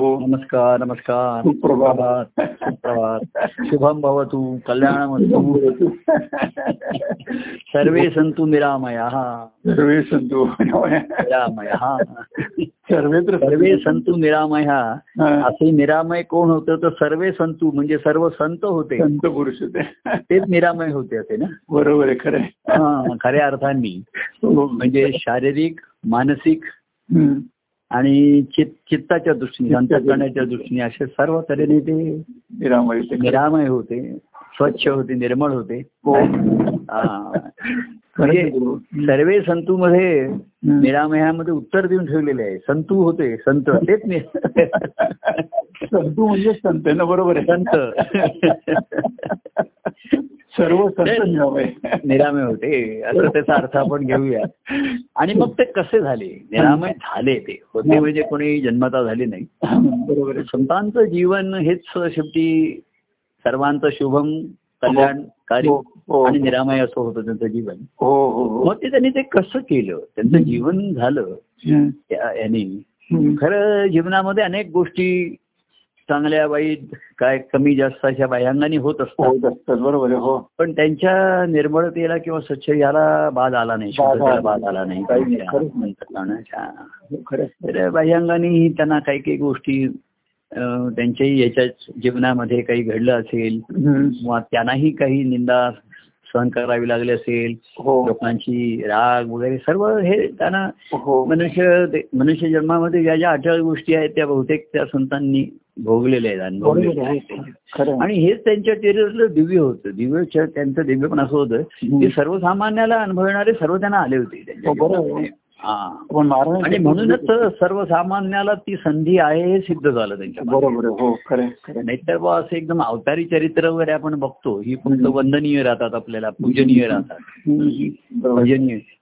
नमस्कार नमस्कार। सुप्रभात. सुप्रभात शुभम भवतु कल्याणमस्तु। सर्वे सन्तु निरामया। सर्वे सन्तु निरामया। सर्वे सर्वे संतु निरामया। असे निरामय कोण होतं तर सर्वे संतू म्हणजे सर्व संत होते। संत पुरुष होते। तेच निरामय होते असे ना? बरोबर आहे खरं. हा, खऱ्या अर्थाने. म्हणजे शारीरिक मानसिक हम्म. आणि चित चित्ताच्या दृष्टीने अंतकरणाच्या दृष्टीने असे सर्व तऱ्हेने ते निरामय. निरामय होते स्वच्छ होते निर्मळ होते हो. म्हणजे. सर्वे संतू मध्ये. निरामयामध्ये उत्तर देऊन ठेवलेले आहे संतू होते संत तेच नि- संतू म्हणजे संत ना बरोबर आहे संत सर्व निरामय निरामय होते. असं त्याचा अर्थ आपण घेऊया. आणि मग ते कसे झाले? निरामय झाले ते. होते म्हणजे कोणी जन्मता झाले नाही. बरोबर संतांचं जीवन हेच शेवटी सर्वांचं शुभम कल्याणकारी हो, हो. आणि निरामय असं होतं त्यांचं जीवन. हो हो हो. मग ते त्यांनी ते कसं केलं? त्यांचं जीवन झालं. यांनी. खरं जीवनामध्ये अनेक गोष्टी चांगल्या वाईट काय कमी जास्त अशा बाह्यांगाने होत असतात. बरोबर हो. पण त्यांच्या निर्मळतेला किंवा स्वच्छ याला बाद आला नाही बाद आला नाही. तर बाह्यांगानेही त्यांना काही काही गोष्टी त्यांच्याही याच्या जीवनामध्ये काही घडलं असेल. किंवा त्यांनाही काही निंदा सहन करावी लागली असेल हो. लोकांची राग वगैरे सर्व हे त्यांना हो. मनुष्य मनुष्य जन्मामध्ये ज्या ज्या अठरा गोष्टी आहेत त्या बहुतेक त्या संतांनी भोगलेल्या आहेत आहे. आणि हेच त्यांच्या चरित्रातलं दिव्य होतं. दिव्य त्यांचं दिव्य पण असं होतं. की सर्वसामान्याला अनुभवणारे सर्व त्यांना आले होते त्यांच्या हो, आणि म्हणूनच सर्वसामान्याला ती संधी आहे हे सिद्ध झालं त्यांच्या. बरोबर हो. नाहीतर बा असं एकदम अवतारी चरित्र वगैरे आपण बघतो. ही फक्त. वंदनीय राहतात आपल्याला. पूजनीय राहतात. हम्म.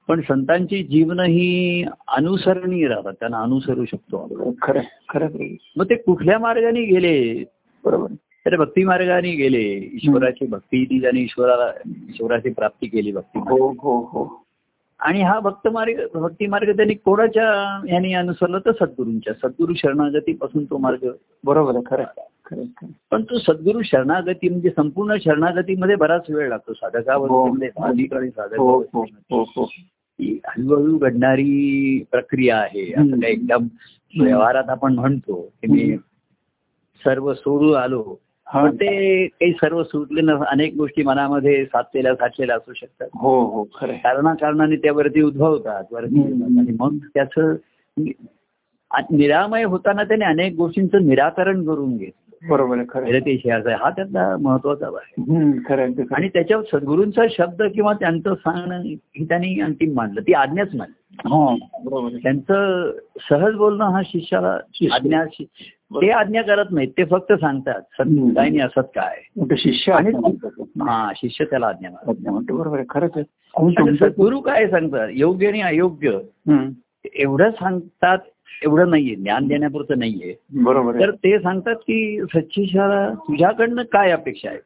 पण संतांची जीवन ही अनुसरणीय राहतात. त्यांना अनुसरू शकतो आपण. खरं. मग ते कुठल्या मार्गाने गेले? बरोबर. तर भक्ती मार्गाने गेले. ईश्वराची भक्ती ती ज्याने ईश्वराला ईश्वराची प्राप्ती केली भक्ती हो हो हो. आणि हा भक्त मार्ग भक्ती मार्ग त्यांनी कोणाच्या यांनी अनुसरला? तर सद्गुरूंच्या. सद्गुरू शरणागतीपासून तो मार्ग बरोबर आहे खरं. पण तो सद्गुरू शरणागती म्हणजे संपूर्ण शरणागतीमध्ये बराच वेळ लागतो. साधकावर साधिक आणि साधक हो हळूहळू घडणारी प्रक्रिया आहे असं. काही एकदम व्यवहारात आपण म्हणतो की मी सर्व सोडून आलो हा. पण ते काही सर्व सुटले न अनेक गोष्टी मनामध्ये साचलेल्या साचलेल्या असू शकतात हो हो. कारणाकारणाने त्यावरती उद्भवतात वरती. आणि मग त्याचं निरामय होताना त्याने अनेक गोष्टींचं निराकरण करून घेतलं बरोबर आहे खरं याचा हा त्यातला महत्त्वाचा आहे ते आणि. त्याच्यावर सद्गुरूंचा शब्द किंवा त्यांचं सांगणं हे त्यांनी अंतिम मानलं ती आज्ञाच मानली हा. त्यांचं सहज बोलणं हा शिष्याला शिष्य. आज्ञा ते आज्ञा करत नाहीत ते फक्त सांगतात सत. काय नाही असत काय शिष्य आणि ते. हा शिष्य त्याला आज्ञा म्हणतो बरोबर आहे खरंच सद्गुरू काय सांगतात योग्य आणि अयोग्य एवढं सांगतात एवढं नाहीये ज्ञान देण्यापुरतं नाहीये बरोबर तर ते सांगतात की सच्चिशाला तुझ्याकडनं काय अपेक्षा आहे.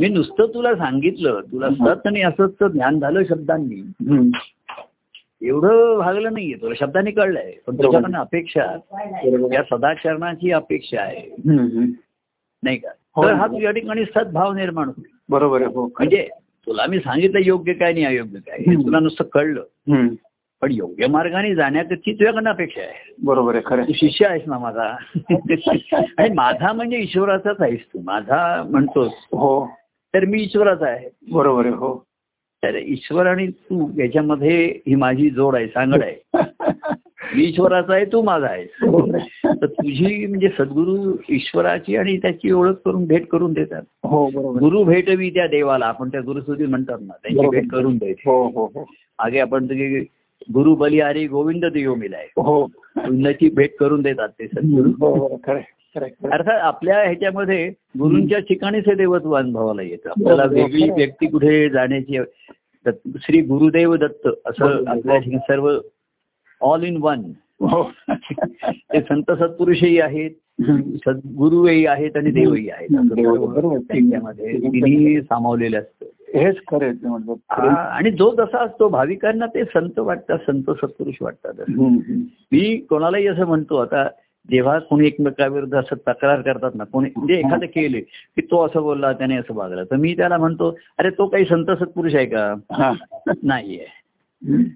मी नुसतं तुला सांगितलं तुला सत आणि असंच ज्ञान झालं शब्दांनी एवढं भागलं नाहीये तुला शब्दांनी कळलंय पण. तुझ्याकडनं अपेक्षा या. सदाचरणाची अपेक्षा आहे. नाही का हो. तर हा तुझ्या ठिकाणी सद्भाव निर्माण होईल बरोबर आहे हो. म्हणजे तुला मी सांगितलं योग्य काय आणि अयोग्य काय. तुला नुसतं कळलं पण योग्य मार्गाने जाण्याची तुझ्याकडनं अपेक्षा आहे. बरोबर आहे खरं तू. शिष्य आहेस ना माझा. आणि माझा म्हणजे ईश्वराचाच आहेस तू. माझा म्हणतोस. हो. तर मी ईश्वराचा आहे. बरोबर आहे हो. तर ईश्वर आणि तू याच्यामध्ये ही माझी जोड आहे सांगड आहे. मी ईश्वराचा आहे तू माझा आहेस. तर तुझी म्हणजे सद्गुरू ईश्वराची आणि त्याची ओळख करून भेट करून देतात. हो बरोबर. गुरु भेटवी त्या देवाला. आपण त्या गुरुस्तुती म्हणतात ना त्यांची. भेट करून दे हो हो हो. आगे आपण ते गुरु बली हरी गोविंद देव मिलाय. हो. गोविंदाची भेट करून देतात ते सद्गुरू. खरं आहे, खरं आहे. अर्थात आपल्या ह्याच्यामध्ये गुरूंच्या ठिकाणीच हे देवत्व अनुभवाला येतं. आपल्याला. वेगळी व्यक्ती कुठे जाण्याची श्री गुरुदेव दत्त असं. आपल्या सर्व ऑल इन वन हो. ते संत सत्पुरुषही आहेत सद्गुरूही आहेत आणि देवही आहेत. त्याच्यामध्ये तिन्ही सामावलेलं असतं. हेच खरं आणि जो जसा असतो भाविकांना ते संत वाटतात संत सत्पुरुष वाटतात. मी कोणालाही असं म्हणतो आता जेव्हा कोणी एकमेकाविरुद्ध असं तक्रार करतात ना कोणी म्हणजे एखादं केले की तो असं बोलला त्याने असं वागला तर मी त्याला म्हणतो अरे तो काही संत सत्पुरुष आहे का? नाहीये.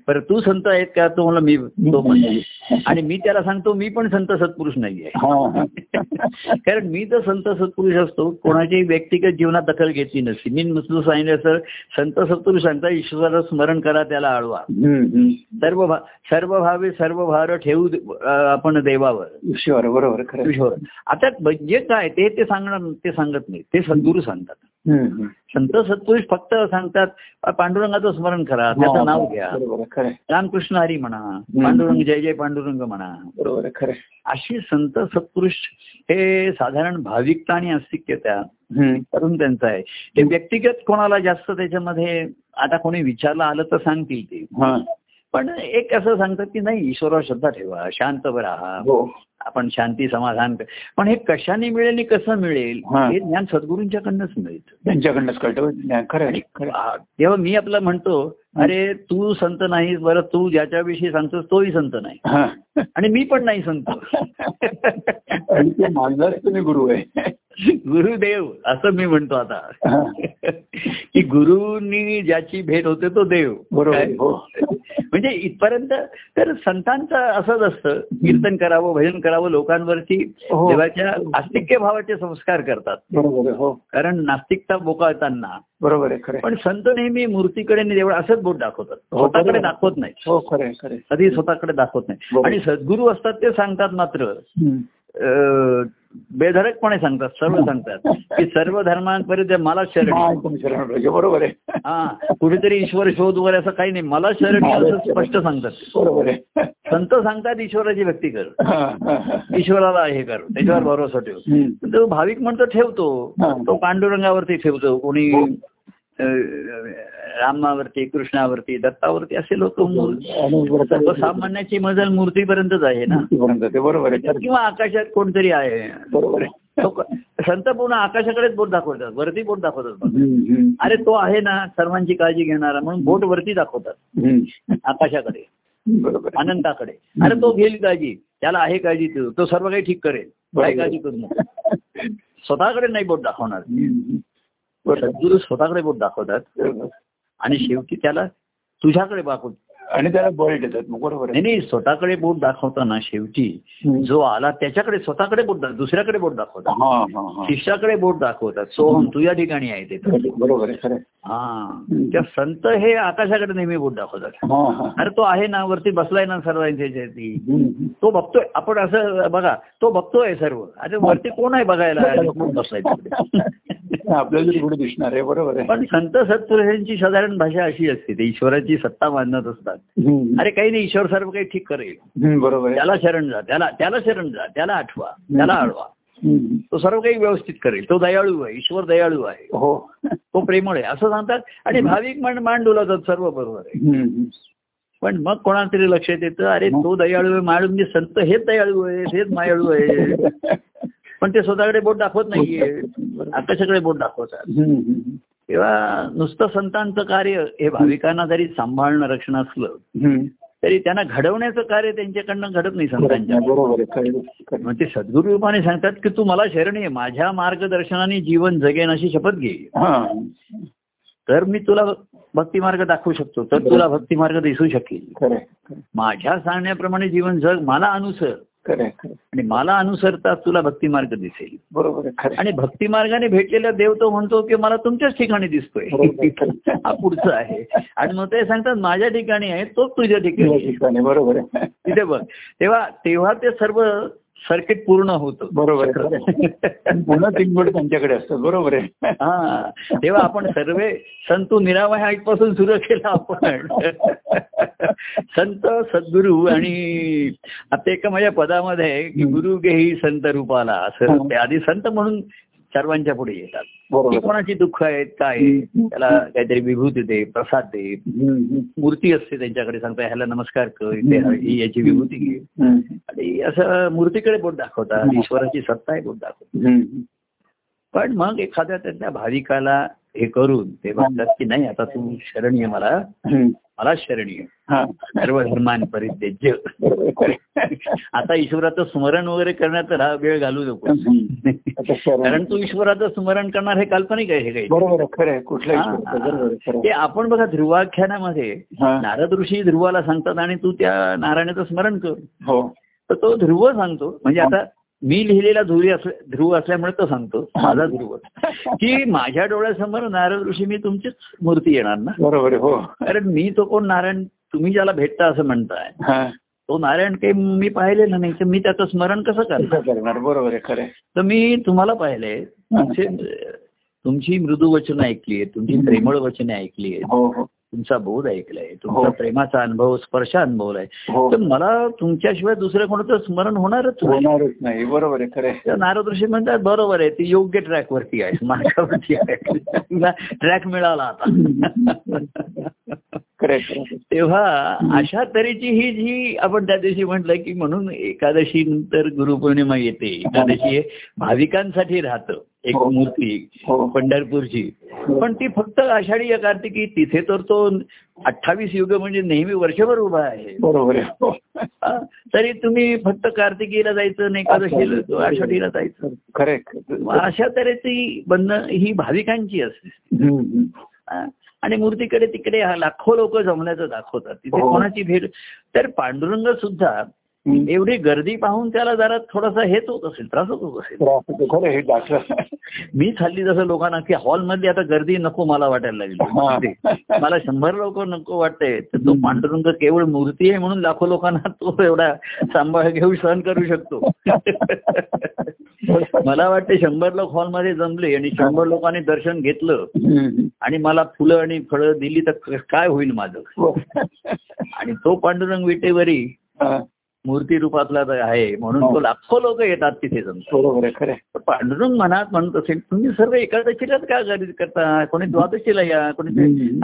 बरं तू संत आहेत का? तो मला मी तो नाही. आणि मी त्याला सांगतो मी पण संत सत्पुरुष नाहीये हा. कारण मी तर संत सत्पुरुष असतो कोणाची व्यक्तिगत जीवनात दखल घेतली नसती. मी नुसतं सांगितलं सर संत सत्पुरुष सांगता ईश्वराला स्मरण करा त्याला आळवा. सर्व सर्व भावे सर्व भार ठेवू आपण देवावर. ईश्वर बरोबर. ईश्वर. आता म्हणजे काय? ते ते सांगणार ते सांगत नाही. ते सद्गुरू सांगतात. संत सत्पुरुष फक्त सांगतात पांडुरंगाचं स्मरण करा त्याचं नाव घ्या. खरं आहे. रामकृष्ण हरी म्हणा पांडुरंग जय जय पांडुरंग म्हणा. बरोबर खरं. अशी संत सत्पुरुष हे साधारण भाविकता आणि अस्तिक्यता हम्म. करून त्यांचं आहे. ते व्यक्तिगत कोणाला जास्त त्याच्यामध्ये आता कोणी विचारलं आलं तर सांगतील ते. हा. पण एक असं सांगतात की नाही ईश्वरावर श्रद्धा ठेवा शांत राहा हो. आपण शांती समाधान कर- पण हे कशाने मिळेल आणि कसं मिळेल हा. ज्ञान सद्गुरूंच्याकडनंच मिळतं. त्यांच्याकडनंच कळतं. तेव्हा मी आपलं म्हणतो अरे तू संत नाहीस बरं तू ज्याच्याविषयी सांगतोस तोही संत नाही. आणि मी पण नाही संत. आणि तुम्ही गुरु आहे. गुरुदेव असं मी म्हणतो आता. की गुरुनी ज्याची भेट होते तो देव. बरोबर हो. म्हणजे इथपर्यंत तर संतांचं असंच असतं. कीर्तन करावं भजन करावं लोकांवरती हो. देवाच्या आस्तिक्य भावाचे संस्कार करतात. हो. कारण नास्तिकता बोकाळताना बरोबर आहे खरं. पण संत नेहमी मूर्तीकडे देवळ असंच बोट दाखवतात. हो, स्वतःकडे. दाखवत नाही हो खरं खरं. कधी स्वतःकडे दाखवत नाही. आणि सद्गुरू असतात ते सांगतात मात्र बेधडकपणे सांगतात सर्व सांगतात की सर्व धर्मांपर्यंत मला शरण बरोबर आहे. हा कुठेतरी ईश्वर शोध वगैरे असं काही नाही. मला शरण स्पष्ट सांगतात. बरोबर आहे. संत सांगतात ईश्वराची व्यक्ती कर हा, हा, हा. ईश्वराला हे कर त्याच्यावर भरोसा ठेव तो भाविक म्हणतो ठेवतो हा. तो पांडुरंगावरती ठेवतो कोणी हो. रामावरती कृष्णावरती दत्तावरती असे लोक व्रतावरती- सामान्याची मजल मूर्तीपर्यंतच आहे ना बरोबर. किंवा आकाशात कोणतरी आहे बरोबर संत पूर्ण आकाशाकडेच बोट दाखवतात वरती बोट दाखवतात. अरे तो आहे ना सर्वांची काळजी घेणारा म्हणून बोट वरती दाखवतात. आकाशाकडे. अनंताकडे अरे तो घेईल काळजी. त्याला आहे काळजी तो. तो सर्व काही ठीक करेल. काय. काळजी करू नको. स्वतःकडे नाही बोट दाखवणार. सद्गुरू स्वतःकडे बोट दाखवतात. आणि शेवटी त्याला तुझ्याकडे दाखव आणि त्याला बळ देतात. मग बरोबर नाही नाही स्वतःकडे बोट दाखवताना शेवटी. जो आला त्याच्याकडे स्वतःकडे बोट दाख- दुसऱ्याकडे बोट दाखवतात शिष्याकडे बोट दाखवतात. सोहम तुझ्या ठिकाणी आहे ते बरोबर. हा. त्या संत हे आकाशाकडे नेहमी बोट दाखवतात. अरे तो आहे ना वरती बसलाय ना सर्वांच्या. तो बघतोय आपण असं बघा तो बघतोय सर्व. अरे वरती कोण आहे बघायला? बसलाय? आपल्याला तरी पुढे दिसणार आहे बरोबर आहे. पण संत सत्पुरुषांची साधारण भाषा अशी असते ते ईश्वराची सत्ता मानत असतात. अरे काही नाही ईश्वर सर्व काही ठीक करेल. बरोबर त्याला शरण जा त्याला त्याला शरण जा त्याला आठवा त्याला आडवा. तो सर्व काही व्यवस्थित करेल. तो दयाळू आहे ईश्वर दयाळू आहे. हो. तो प्रेमळ आहे असं सांगतात. आणि भाविक मान मान डोलवतात सर्व बरोबर आहे. पण मग कोणाला तरी लक्षात येतं अरे तो दयाळू आहे माळू म्हणजे संत हेच दयाळू आहे हेच मायाळू आहे पण ते स्वतःकडे बोट दाखवत नाहीये. आकाशाकडे बोट दाखवतात. तेव्हा नुसतं संतांचं कार्य हे भाविकांना जरी सांभाळणं रक्षण असलं. तरी त्यांना घडवण्याचं कार्य त्यांच्याकडनं घडत नाही संतांच्या. मग ते सद्गुरू रूपाने सांगतात की तू मला शरण माझ्या मार्गदर्शनाने जीवन जगेन अशी शपथ घे. हा. तर मी तुला भक्तिमार्ग दाखवू शकतो तर तुला भक्तिमार्ग दिसू शकेल. माझ्या सांगण्याप्रमाणे जीवन जग मला अनुसर. खरं. आणि मला अनुसरता तुला भक्तिमार्ग दिसेल बरोबर. आणि भक्तिमार्गाने भेटलेला देव तो म्हणतो की मला तुमच्याच ठिकाणी दिसतोय. हा पुढचा आहे आणि मग ते सांगतात माझ्या ठिकाणी आहे तोच तुझ्या ठिकाणी बरोबर आहे तिथे बघ तेव्हा तेव्हा ते सर्व सर्किट पूर्ण होतं. बरोबर. पुन्हा तिनबड त्यांच्याकडे असतात. बरोबर आहे. हा. तेव्हा आपण सर्वे संतू निरामयपासून सुरू केलं आपण. संत सद्गुरू आणि आता एका माझ्या पदामध्ये की गुरु घेही संत रूपाला असं आधी संत म्हणून सर्वांच्या पुढे येतात. बरोबर. कोणाची दुःख आहेत काय त्याला काहीतरी विभूती दे प्रसाद दे. मूर्ती असते त्यांच्याकडे सांगता ह्याला नमस्कार कर याची विभूती घे. आणि असं मूर्तीकडे बोट दाखवतात ईश्वराची सत्ता आहे बोट दाखवतात. पण मग एखाद्या त्यातल्या भाविकाला हे करून ते म्हणतात की नाही आता तू शरण ये मला. मला शरण ये हा. सर्व धर्मान परित्यज्य. आता ईश्वराचं स्मरण वगैरे करण्यात हा वेळ घालू नको हम्म. आता शरण. कारण तू ईश्वराचं स्मरण करणार हे काल्पनिक आहे हे काही खरं ते. आपण बघा ध्रुवाख्यानामध्ये. नारद ऋषी ध्रुवाला सांगतात आणि तू त्या नारायणाचं स्मरण कर हो तर तो ध्रुव सांगतो म्हणजे आता मी लिहिलेला ध्रुवी असल्या ध्रुव असल्यामुळे तो सांगतो. माझा ध्रुव. की माझ्या डोळ्यासमोर नारद ऋषी मी तुमचीच मूर्ती येणार ना? बरोबर हो. कारण मी तो कोण? नारायण तुम्ही ज्याला भेटता असं म्हणताय. हा. तो नारायण काही मी पाहिलेला नाही तर मी त्याचं स्मरण कसं करणार? बरोबर आहे खरं. तर मी तुम्हाला पाहिले तुमचे तुमची मृदू वचन ऐकली आहेत तुमची प्रेमळ वचने ऐकली आहेत. हो हो. तुमचा बोध ऐकलाय हो. तुमचा प्रेमाचा अनुभव स्पर्श अनुभवलाय. हो. तर मला तुमच्याशिवाय दुसरं कोणाचं स्मरण होणारच नाही. होणारच नाही. बरोबर आहे खरं नारद ऋषी म्हणतात बरोबर आहे ती योग्य ट्रॅकवरती आहे मार्गावरती आहे. ट्रॅक मिळाला आता. तेव्हा अशा तऱ्हेची ही जी आपण त्या दिवशी म्हटलं की म्हणून एकादशी नंतर गुरुपौर्णिमा येते. एकादशी हे भाविकांसाठी राहतं. एक हो. मूर्ती हो. पंढरपूरची. पण ती फक्त आषाढी या कार्तिकी तिथे तर तो अठ्ठावीस युग म्हणजे नेहमी वर्षभर उभा आहे. बरोबर आहे. हो. हा, तरी तुम्ही फक्त कार्तिकीला जायचं नाही एकादशीला तो आषाढीला जायचं. खरं अशा तऱ्हेची बंधन ही भाविकांची असते. हा, आणि मूर्तीकडे तिकडे लाखो लोक जमल्याचं दाखवतात तिथे हो. कोणाची भेट तर पांडुरंग सुद्धा. एवढी गर्दी पाहून त्याला जरा थोडासा हेच होत असेल त्रास होत असेल हे मी खाल्ली जसं लोकांना की हॉलमधली आता गर्दी नको मला वाटायला. लागली मला शंभर लोक नको वाटते तर तो पांडुरंग केवळ मूर्ती आहे म्हणून लाखो लोकांना तो एवढा सांभाळ घेऊन सहन करू शकतो मला वाटते शंभर लोक हॉलमध्ये जमले आणि शंभर लोकांनी दर्शन घेतलं. आणि मला फुलं आणि फळं दिली तर काय होईल माझं हो. आणि तो पांडुरंग विटेवरी. मूर्ती रूपातला आहे म्हणून तो लाखो लोक येतात तिथे बरोबर खरं पांडुरंग मनात म्हणत असेल तुम्ही सर्व एकादशीलाच का गर्दी करता? कोणी द्वादशीला या कोणी.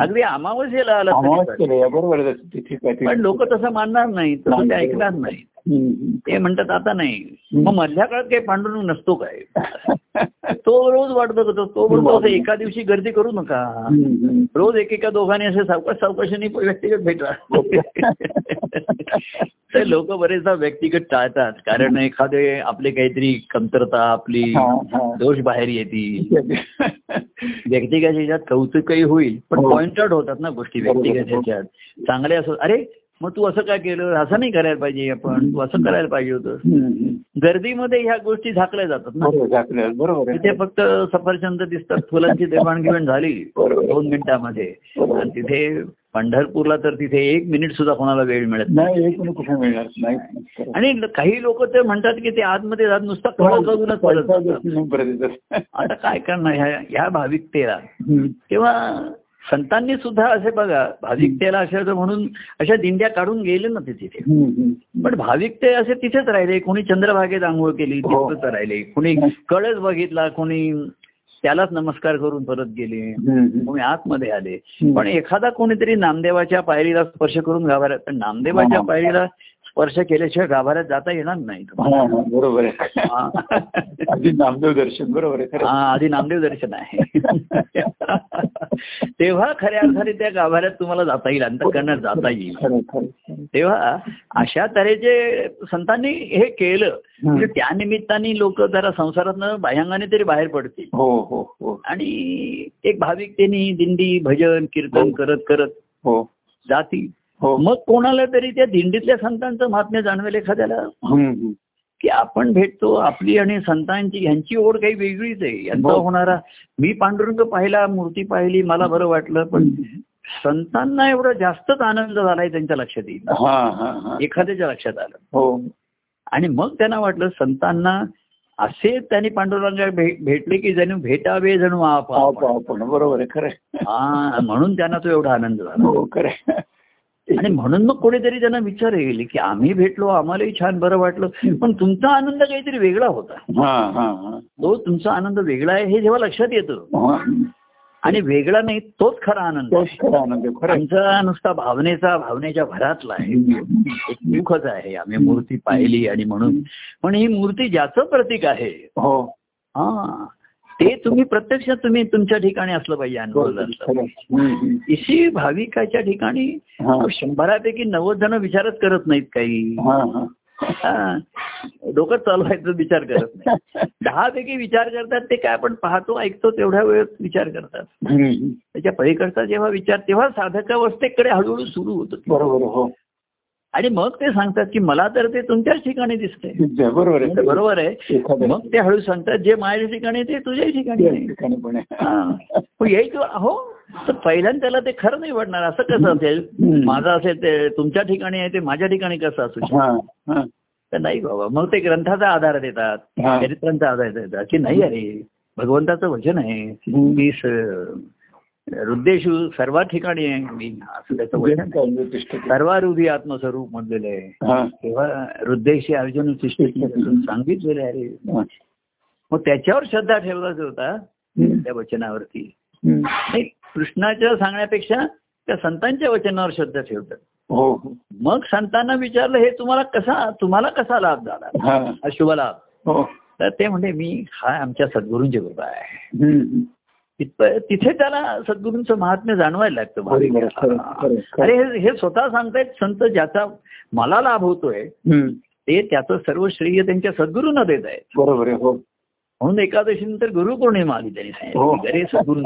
अगदी अमावस्येला आला बरोबर पण लोक तसं मानणार नाही तसं ते ऐकणार नाही. ते म्हणतात आता नाही. मग मधल्या काळात काही पांडुरंग नसतो काय? तो रोज वाट बघत असतो तो म्हणतो असं एका दिवशी गर्दी करू नका. रोज एकेका दोघांनी असे सावकाश सावकाशाने व्यक्तिगत भेटा. तर लोक बरेचदा व्यक्तिगत टाळतात. कारण एखादे आपले काहीतरी कमतरता आपली. दोष बाहेर येतील. व्यक्तिगत ह्याच्यात कौतुकही होईल. पण हो. पॉइंट आउट होतात ना गोष्टी व्यक्तिगत ह्याच्यात. चांगले असं अरे मग तू असं काय केलं? असं नाही करायला पाहिजे आपण. तू असं करायला पाहिजे होतं. गर्दीमध्ये ह्या गोष्टी झाकल्या जातात ना. बरोबर तिथे फक्त सफरचंद दिसतात. फुलांची देवाणघेवाण झाली. दोन मिनिटामध्ये. आणि तिथे पंढरपूरला तर तिथे एक मिनिट सुद्धा कोणाला वेळ मिळत नाही. आणि काही लोक ते म्हणतात की ते आतमध्ये जात नुसता कळत परत नाही परत येतात. आता काय करणार? ह्या ह्या भाविकतेला. तेव्हा संतांनी सुद्धा असे बघा भाविकतेला असायचं म्हणून अशा दिंड्या काढून गेले ना ते तिथे. पण भाविकते असे तिथेच राहिले कोणी चंद्रभागेत आंघोळ केली हो. तिथेच राहिले कोणी कळस बघितला कोणी त्यालाच नमस्कार करून परत गेले. कोणी आतमध्ये आले. पण एखादा कोणीतरी नामदेवाच्या पायरीला स्पर्श करून गाभाऱ्यात पण नामदेवाच्या. पायरीला स्पर्श केल्याशिवाय गाभाऱ्यात जाता येणार नाही. हा, हा, बरोबर आहे. हा. आधी नामदेव दर्शन बरोबर आहे हा, आधी नामदेव दर्शन आहे. तेव्हा खऱ्या अर्थाने त्या गाभाऱ्यात तुम्हाला जाता येईल अंतकरणात जाता येईल. तेव्हा अशा तऱ्हेचे संतांनी हे केलं म्हणजे त्या निमित्ताने लोक जरा संसारातनं बाह्यांगाने तरी बाहेर पडतील. हो हो हो. आणि एक भाविकतेनी दिंडी भजन कीर्तन करत करत हो. जातील. हो. मग कोणाला तरी त्या दिंडीतल्या संतांचं महात्म्य जाणवेल एखाद्याला. की आपण भेटतो आपली आणि संतांची यांची ओढ काही वेगळीच आहे. यांचा हो. होणारा मी पांडुरंग पाहिला मूर्ती पाहिली मला बरं वाटलं पण संतांना एवढा जास्तच आनंद झालाय त्यांच्या लक्षात येईल एखाद्याच्या लक्षात आलं. हो. आणि मग त्यांना वाटलं संतांना असे त्यांनी पांडुरंगा भेटले की जणू भेटावे जणू आप आप- आपण बरोबर आहे खरं. हा म्हणून त्यांना तो एवढा आनंद झाला. हो खरं. आणि म्हणून मग कोणीतरी त्यांना विचार येईल की आम्ही भेटलो आम्हालाही छान बरं वाटलं. पण तुमचा आनंद काहीतरी वेगळा होता. हा हा हा. तो तुमचा आनंद वेगळा आहे हे जेव्हा लक्षात येतं. आणि वेगळा नाही तोच खरा आनंद. आमचा नुसता भावनेचा भावनेच्या भरातला आहे. एक दुःखच आहे. आम्ही मूर्ती पाहिली आणि म्हणून. पण ही मूर्ती ज्याचं प्रतीक आहे. हो. हा. ते तुम्ही प्रत्यक्षात तुम्ही तुमच्या ठिकाणी असलं पाहिजे हम्म. इशी भाविकाच्या ठिकाणी. शंभरापैकी नव्वद जण विचारच करत नाहीत काही. डोकं चालवायचं विचार करत नाही दहा पैकी विचार करतात ते काय आपण पाहतो ऐकतो तेवढ्या वेळेत विचार करतात. त्याच्या पलीकडचा जेव्हा विचार तेव्हा साधकावस्थेकडे हळूहळू सुरू होतं बरोबर हो आणि मग ते सांगतात की मला तर ते तुमच्याच ठिकाणी दिसतंय. बरोबर आहे. बरोबर आहे. एखाद्या मग ते हळू सांगतात जे माझ्या ठिकाणी ते तुझ्याही ठिकाणी. हा. हो तर पहिल्यांदा त्याला ते खरं नाही वाटणार. असं कसं असेल. माझं असेल ते तुमच्या ठिकाणी आहे ते माझ्या ठिकाणी कसं असू शकतं. तर नाही बाबा. मग ते ग्रंथाचा आधार देतात. चरित्रांचा आधार देतात. की नाही अरे भगवंताचं वचन आहे. की हृदयेषु सर्व ठिकाणी आहे मी असं त्याचं. तिष्ठती. सर्वारुधी आत्मस्वरूप म्हणलेलं आहे तेव्हा हृदयशी अर्जुन सांगितलेलं आहे हा. मग त्याच्यावर श्रद्धा ठेवायचा होता त्या वचनावरती. नाही कृष्णाच्या सांगण्यापेक्षा त्या संतांच्या वचनावर श्रद्धा ठेवतात हो. मग संतांना विचारलं हे तुम्हाला कसा तुम्हाला कसा लाभ झाला हा, हा शुभ लाभ हो. तर ते म्हणजे मी हा आमच्या सद्गुरूंची कृपा आहे. तिथं- तिथे त्याला सद्गुरूंचं महात्म्य जाणवायला लागतं. अरे हे- हे स्वतः सांगतायत संत ज्याचा मला लाभ होतोय. ते त्याचं सर्व श्रेय त्यांच्या सद्गुरूंना देत आहेत. बरोबर आहे हो. म्हणून एकादशी नंतर गुरुपौर्णिमा आली त्यांनी हो. सांगितलं अरे सद्गुरू.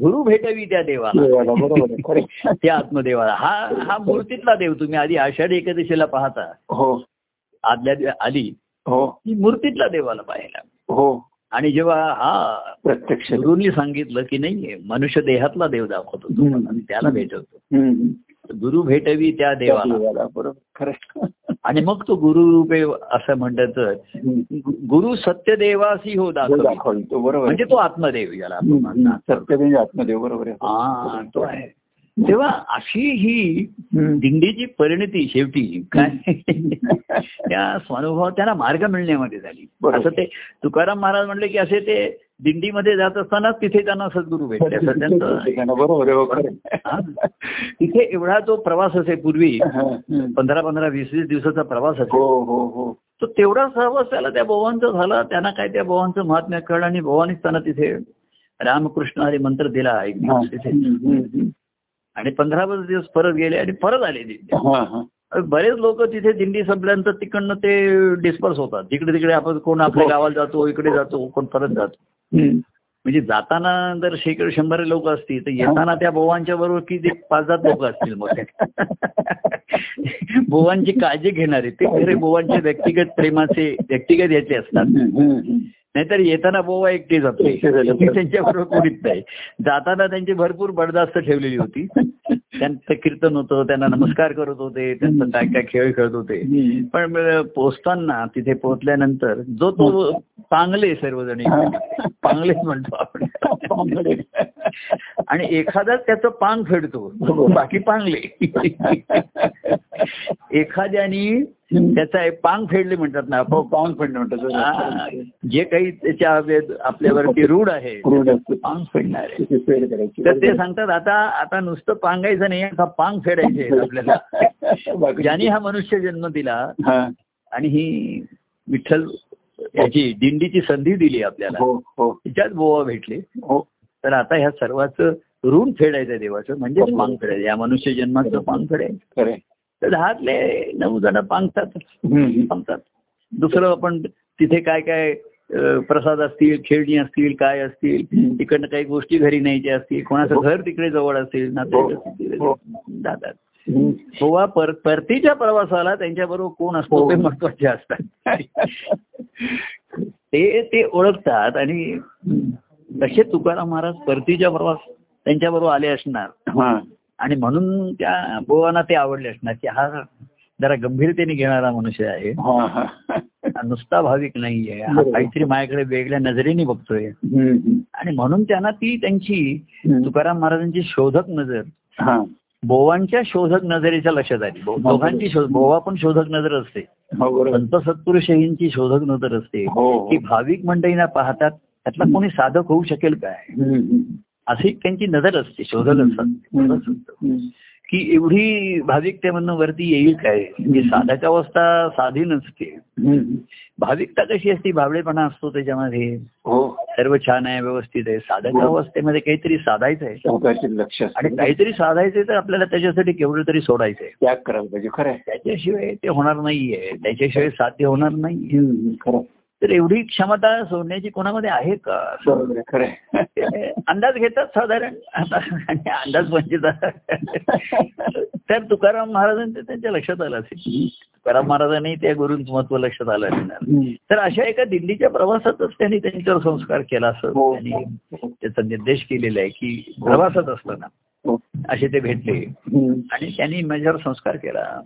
गुरु भेटावी त्या देवाला. त्या आत्मदेवाला. हा हा मूर्तीतला देव तुम्ही आधी आषाढी एकादशीला पाहता. हो. आदल्या आली. हो. मूर्तीतला देवाला पाहायला. हो. आणि जेव्हा हा प्रत्यक्ष गुरुंनी सांगितलं की नाही मनुष्य देहातला देव दाखवतो. आणि त्याला भेटवतो. गुरु भेटवी त्या देवाला. बरोबर खरं. आणि मग तो गुरु रूपे असं म्हणतात गुरु सत्य देवासी हो हो, दाखव दाखवलं तो बरोबर. म्हणजे. तो आत्मदेव याला. सत्य म्हणजे आत्मदेव बरोबर हा तो आहे. तेव्हा अशी ही. दिंडीची परिणती शेवटी काय त्या स्वानुभवात त्यांना मार्ग मिळण्यामध्ये झाली. असं ते तुकाराम महाराज म्हणले की असे ते दिंडीमध्ये जात असताना तिथे त्यांना सद्गुरू भेटले हो. तिथे एवढा तो प्रवास असे पूर्वी. पंधरा पंधरा वीस वीस दिवसाचा प्रवास असे हो हो हो तो तेवढा सहवास त्याला त्या बोवांचा झाला त्यांना काय त्या बोवांचं महात्म्य कळलं आणि बोवानीच त्यांना तिथे रामकृष्ण हरी मंत्र दिला एक. दिवस तिथे. आणि पंधरा दिवस परत गेले आणि परत आले तिथे हा, हा. बरेच लोक तिथे दिंडी संपल्यानंतर तिकडनं ते डिस्पर्स होतात तिकडे तिकडे आपण कोण आपल्या हो. गावाला जातो इकडे जातो कोण परत जातो. म्हणजे जाताना जर शेकडो शंभर लोक असतील तर येताना त्या बोवांच्या बरोबर किती पाच सात लोक असतील मग बोवांची काळजी घेणारे ते खरे बोवांचे व्यक्तिगत प्रेमाचे व्यक्तिगत याचे असतात. नाहीतर येताना बोवा एकटे जाते. त्यांच्याबरोबर कोणीच नाही. जाताना त्यांची भरपूर बडदास्त ठेवलेली होती. त्यांचं कीर्तन होतं त्यांना नमस्कार करत होते त्यांचं काय काय खेळ खेळत होते. पण पोचताना तिथे पोहोचल्यानंतर जो तो पांगले सर्वजण. पांगलेच म्हणतो आपण. आणि एखादाच त्याचं पांग फेडतो. बाकी पांगले. एखाद्यानी त्याचा एक पांग फेडले म्हणतात ना पाऊन पण म्हणतात. जे काही त्याच्या आपल्यावरती रूढ आहे. पांग फेडणार आहे. तर ते सांगतात आता आता नुसतं पांगायचं नाही आता पांग फेडायचे आपल्याला. ज्यांनी हा मनुष्य जन्म दिला. आणि ही विठ्ठल याची दिंडीची संधी दिली आपल्याला हो हो. तिच्यात बोवा भेटले. हो. तर आता ह्या सर्वांचं ऋण फेडायचं देवाचं म्हणजे पांग फेडायचं या मनुष्य जन्माचं पांग फेडायचं. तर दहातले नऊ जण पांगतात. पांगतात दुसरं आपण तिथे काय काय प्रसाद असतील खेळणी असतील काय असतील. तिकडनं काही गोष्टी घरी न्यायच्या असतील कोणाचं घर तिकडे जवळ असेल हो. हो. जातात. गोवा पर परतीच्या प्रवासाला त्यांच्याबरोबर कोण असतो हो. ते महत्त्वाचे असतात. ते ते ओळखतात आणि तसे तुकाराम महाराज परतीच्या प्रवास त्यांच्याबरोबर आले असणार? हा. आणि म्हणून त्या बोवांना ते आवडले असणार की हा जरा गंभीरतेने घेणारा मनुष्य आहे. हा हा. हा नुसता भाविक नाहीये. हा. काहीतरी माझ्याकडे वेगळ्या नजरेने बघतोय. आणि म्हणून त्यांना ती त्यांची. तुकाराम महाराजांची शोधक नजर हा. बोवांच्या शोधक नजरेच्या लक्षात आली. बो- दोघांची बोवा पण शोधक नजर असते. हो संत सत्पुरुषहींची शोधक नजर असते. हो की भाविक मंडळींना पाहतात त्यातला कोणी साधक होऊ शकेल काय. अशी त्यांची नजर असते शोधक असतात. की? एवढी भाविकतेमधनं वरती येईल काय? म्हणजे साधक अवस्था साधी नसते. भाविकता कशी असते? भावळेपणा असतो त्याच्यामध्ये. हो. सर्व छान आहे व्यवस्थित आहे. साधक अवस्थेमध्ये काहीतरी साधायचं आहे. आणि. काहीतरी साधायचंय तर आपल्याला त्याच्यासाठी केवढं तरी सोडायचंय. त्याग करायला पाहिजे खरं. त्याच्याशिवाय ते होणार नाहीये. त्याच्याशिवाय साध्य होणार आहे. तर एवढी क्षमता सोडण्याची कोणामध्ये आहे का? अंदाज घेतात साधारण. अंदाज म्हणजे तर तुकाराम महाराजांचं त्यांच्या लक्षात आलं असेल. तुकाराम महाराजांनी त्या गुरूंचं महत्त्व लक्षात आलं हम्म. तर अशा एका दिल्लीच्या प्रवासातच त्यांनी त्यांच्यावर संस्कार केला असं हो. त्यांनी हो, त्याचा निर्देश केलेला आहे की प्रवासात असताना हो. असे ते भेटले. आणि त्यांनी माझ्यावर संस्कार केला.